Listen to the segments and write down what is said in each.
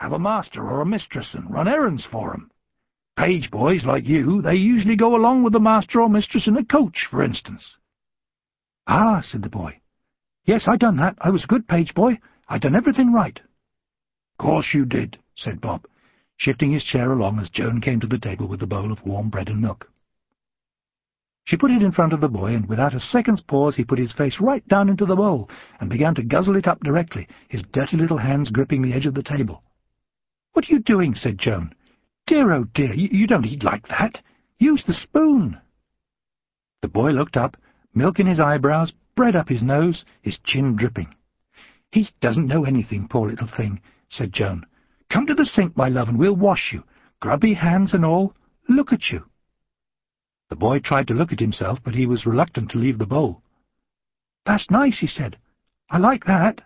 have a master or a mistress and run errands for 'em. Page boys like you, they usually go along with the master or mistress in a coach, for instance. Ah, said the boy. Yes, I done that. I was a good page boy. I done everything right. Course you did, said Bob, shifting his chair along as Joan came to the table with the bowl of warm bread and milk. She put it in front of the boy, and without a second's pause he put his face right down into the bowl and began to guzzle it up directly, his dirty little hands gripping the edge of the table. "'What are you doing?' said Joan. "'Dear, oh dear, you, don't eat like that. Use the spoon.' The boy looked up, milk in his eyebrows, bread up his nose, his chin dripping. "'He doesn't know anything, poor little thing,' said Joan. "'Come to the sink, my love, and we'll wash you. Grubby hands and all. Look at you.' The boy tried to look at himself, but he was reluctant to leave the bowl. "'That's nice,' he said. "'I like that.'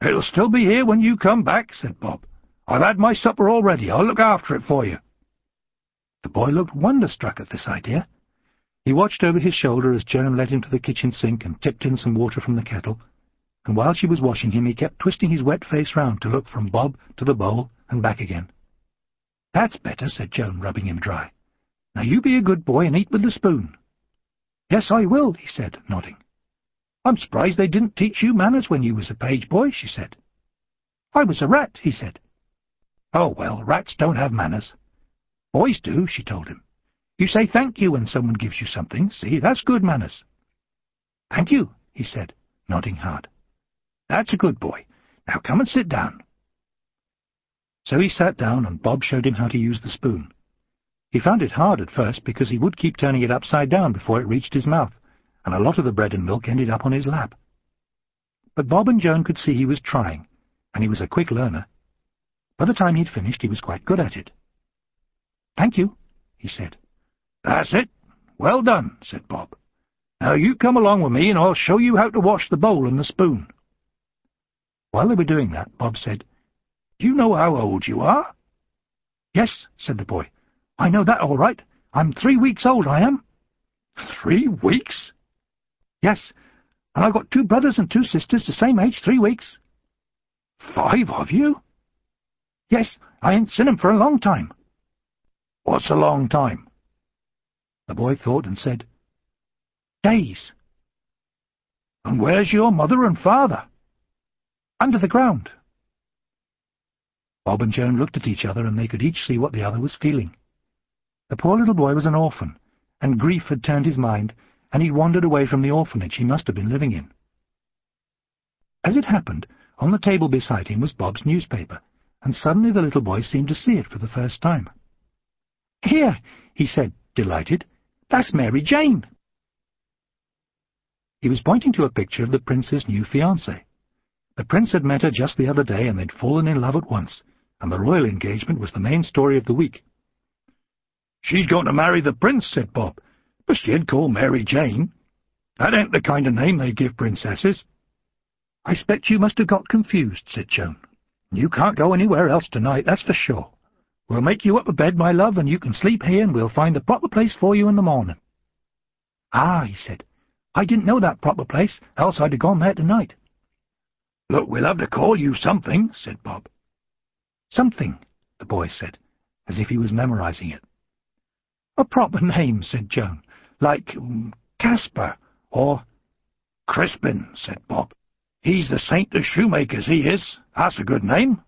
"'It'll still be here when you come back,' said Bob. "'I've had my supper already. I'll look after it for you.' The boy looked wonder-struck at this idea. He watched over his shoulder as Joan led him to the kitchen sink and tipped in some water from the kettle, and while she was washing him he kept twisting his wet face round to look from Bob to the bowl and back again. "'That's better,' said Joan, rubbing him dry. Now you be a good boy and eat with the spoon. Yes, I will, he said, nodding. I'm surprised they didn't teach you manners when you was a page boy, she said. I was a rat, he said. Oh, well, rats don't have manners. Boys do, she told him. You say thank you when someone gives you something. See, that's good manners. Thank you, he said, nodding hard. That's a good boy. Now come and sit down. So he sat down, and Bob showed him how to use the spoon. He found it hard at first because he would keep turning it upside down before it reached his mouth, and a lot of the bread and milk ended up on his lap. But Bob and Joan could see he was trying, and he was a quick learner. By the time he'd finished, he was quite good at it. Thank you, he said. That's it. Well done, said Bob. Now you come along with me, and I'll show you how to wash the bowl and the spoon. While they were doing that, Bob said, Do you know how old you are? Yes, said the boy. I know that all right. I'm three weeks old, I am. Three weeks? Yes, and I've got two brothers and two sisters the same age, three weeks. Five of you? Yes, I ain't seen 'em for a long time. What's a long time? The boy thought and said, Days. And where's your mother and father? Under the ground. Bob and Joan looked at each other, and they could each see what the other was feeling. The poor little boy was an orphan, and grief had turned his mind, and he'd wandered away from the orphanage he must have been living in. As it happened, on the table beside him was Bob's newspaper, and suddenly the little boy seemed to see it for the first time. "'Here,' he said, delighted. "'That's Mary Jane.' He was pointing to a picture of the prince's new fiancée. The prince had met her just the other day, and they'd fallen in love at once, and the royal engagement was the main story of the week. She's going to marry the prince, said Bob, but she'd call Mary Jane. That ain't the kind of name they give princesses. I expect you must have got confused, said Joan. You can't go anywhere else tonight, that's for sure. We'll make you up a bed, my love, and you can sleep here, and we'll find a proper place for you in the morning. Ah, he said, I didn't know that proper place, else I'd have gone there tonight. Look, we'll have to call you something, said Bob. Something, the boy said, as if he was memorizing it. A proper name, said Joan, like um, Caspar, or... Crispin, said Bob. He's the saint of shoemakers, he is. That's a good name.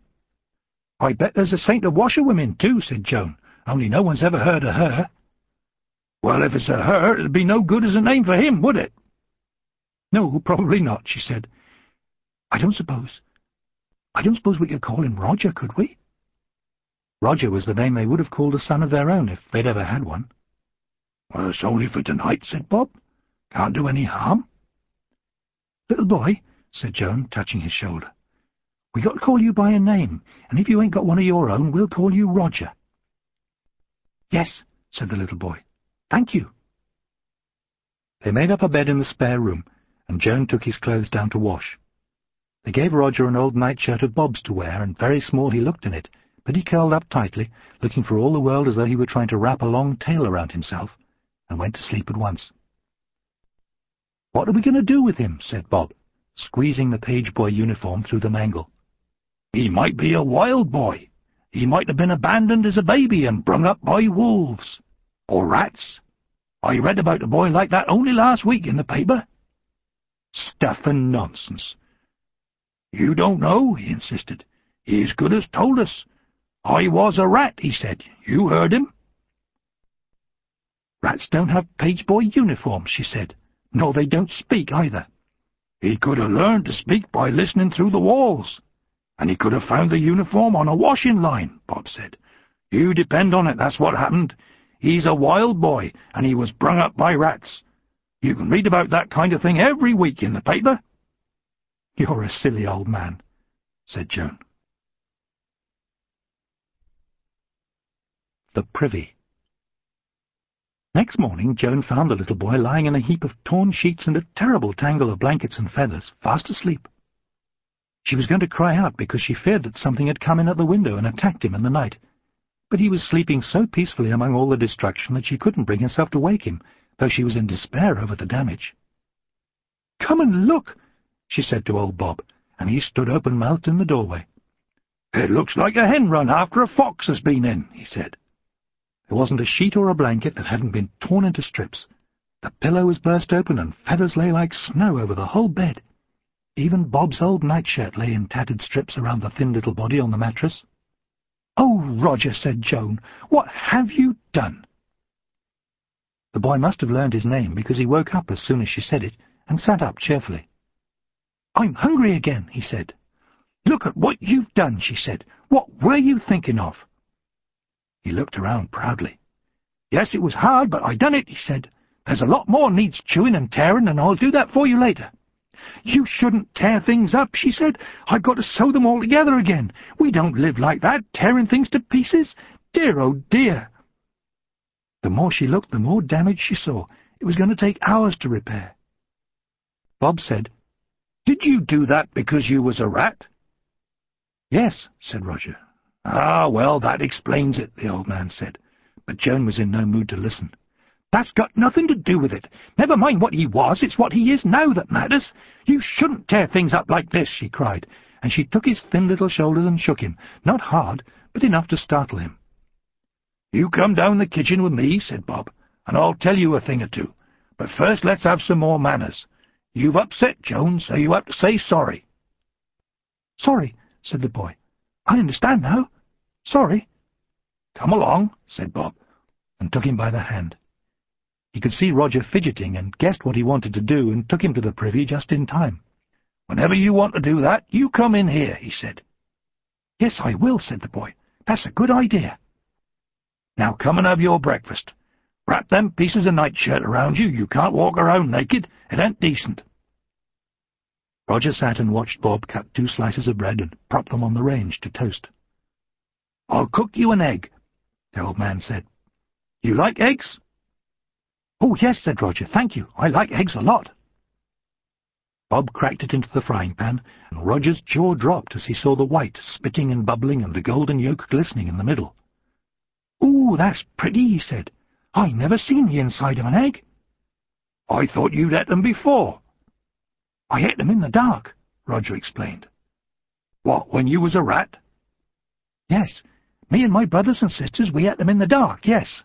I bet there's a saint of washerwomen, too, said Joan, only no one's ever heard of her. Well, if it's a her, it'd be no good as a name for him, would it? No, probably not, she said. I don't suppose... I don't suppose we could call him Roger, could we? Roger was the name they would have called a son of their own if they'd ever had one. Well, it's only for tonight, said Bob. Can't do any harm. Little boy, said Joan, touching his shoulder, we got to call you by a name, and if you ain't got one of your own, we'll call you Roger. Yes, said the little boy. Thank you. They made up a bed in the spare room, and Joan took his clothes down to wash. They gave Roger an old nightshirt of Bob's to wear, and very small he looked in it, but he curled up tightly, looking for all the world as though he were trying to wrap a long tail around himself, and went to sleep at once. "'What are we going to do with him?' said Bob, squeezing the page boy uniform through the mangle. He might be a wild boy. He might have been abandoned as a baby and brung up by wolves. Or rats. I read about a boy like that only last week in the paper. Stuff and nonsense. You don't know, he insisted. He as good as told us. I was a rat, he said. You heard him. Rats don't have page boy uniforms, she said. Nor they don't speak either. He could have learned to speak by listening through the walls. And he could have found the uniform on a washing line, Bob said. You depend on it, that's what happened. He's a wild boy, and he was brung up by rats. You can read about that kind of thing every week in the paper. You're a silly old man, said Joan. The Privy Next morning Joan found the little boy lying in a heap of torn sheets and a terrible tangle of blankets and feathers, fast asleep. She was going to cry out because she feared that something had come in at the window and attacked him in the night, but he was sleeping so peacefully among all the destruction that she couldn't bring herself to wake him, though she was in despair over the damage. "'Come and look,' she said to old Bob, and he stood open-mouthed in the doorway. "'It looks like a hen run after a fox has been in,' he said. There wasn't a sheet or a blanket that hadn't been torn into strips. The pillow was burst open, and feathers lay like snow over the whole bed. Even Bob's old nightshirt lay in tattered strips around the thin little body on the mattress. "'Oh, Roger,' said Joan, "'what have you done?' The boy must have learned his name, because he woke up as soon as she said it, and sat up cheerfully. "'I'm hungry again,' he said. "'Look at what you've done,' she said. "'What were you thinking of?' He looked around proudly. Yes, it was hard, but I done it, he said. There's a lot more needs chewing and tearing, and I'll do that for you later. You shouldn't tear things up, she said. I've got to sew them all together again. We don't live like that, tearing things to pieces. Dear, oh dear. The more she looked, the more damage she saw. It was going to take hours to repair. Bob said, Did you do that because you was a rat? Yes, said Roger. Ah, well, that explains it, the old man said. But Joan was in no mood to listen. That's got nothing to do with it. Never mind what he was, it's what he is now that matters. You shouldn't tear things up like this, she cried, and she took his thin little shoulders and shook him, not hard, but enough to startle him. You come down the kitchen with me, said Bob, and I'll tell you a thing or two. But first let's have some more manners. You've upset Joan, so you have to say sorry. Sorry, said the boy. I understand now. Sorry. Come along, said Bob, and took him by the hand. He could see Roger fidgeting and guessed what he wanted to do and took him to the privy just in time. Whenever you want to do that, you come in here, he said. Yes, I will, said the boy. That's a good idea. Now come and have your breakfast. Wrap them pieces of nightshirt around you. You can't walk around naked. It ain't decent. Roger sat and watched Bob cut two slices of bread and prop them on the range to toast. I'll cook you an egg, the old man said. You like eggs? Oh, yes, said Roger. Thank you. I like eggs a lot. Bob cracked it into the frying pan, and Roger's jaw dropped as he saw the white spitting and bubbling and the golden yolk glistening in the middle. Ooh, that's pretty, he said. I never seen the inside of an egg. I thought you'd ate them before. I ate them in the dark, Roger explained. What, when you was a rat? Yes, me and my brothers and sisters, we ate them in the dark, yes.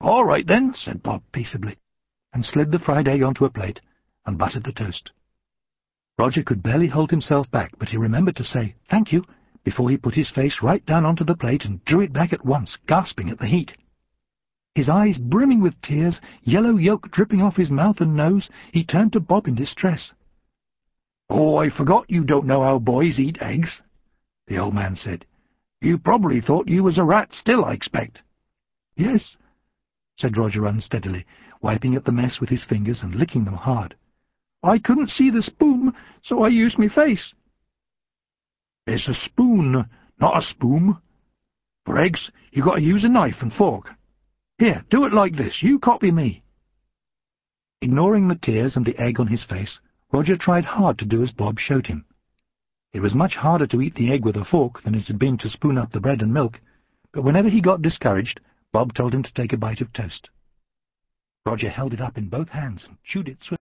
All right, then, said Bob peaceably, and slid the fried egg onto a plate and buttered the toast. Roger could barely hold himself back, but he remembered to say, thank you, before he put his face right down onto the plate and drew it back at once, gasping at the heat. His eyes brimming with tears, yellow yolk dripping off his mouth and nose, he turned to Bob in distress. Oh, I forgot you don't know how boys eat eggs, the old man said. You probably thought you was a rat still, I expect. Yes, said Roger unsteadily, wiping at the mess with his fingers and licking them hard. I couldn't see the spoon, so I used me face. It's a spoon, not a spoon. For eggs, you got to use a knife and fork. Here, do it like this. You copy me. Ignoring the tears and the egg on his face, Roger tried hard to do as Bob showed him. It was much harder to eat the egg with a fork than it had been to spoon up the bread and milk, but whenever he got discouraged, Bob told him to take a bite of toast. Roger held it up in both hands and chewed it swiftly.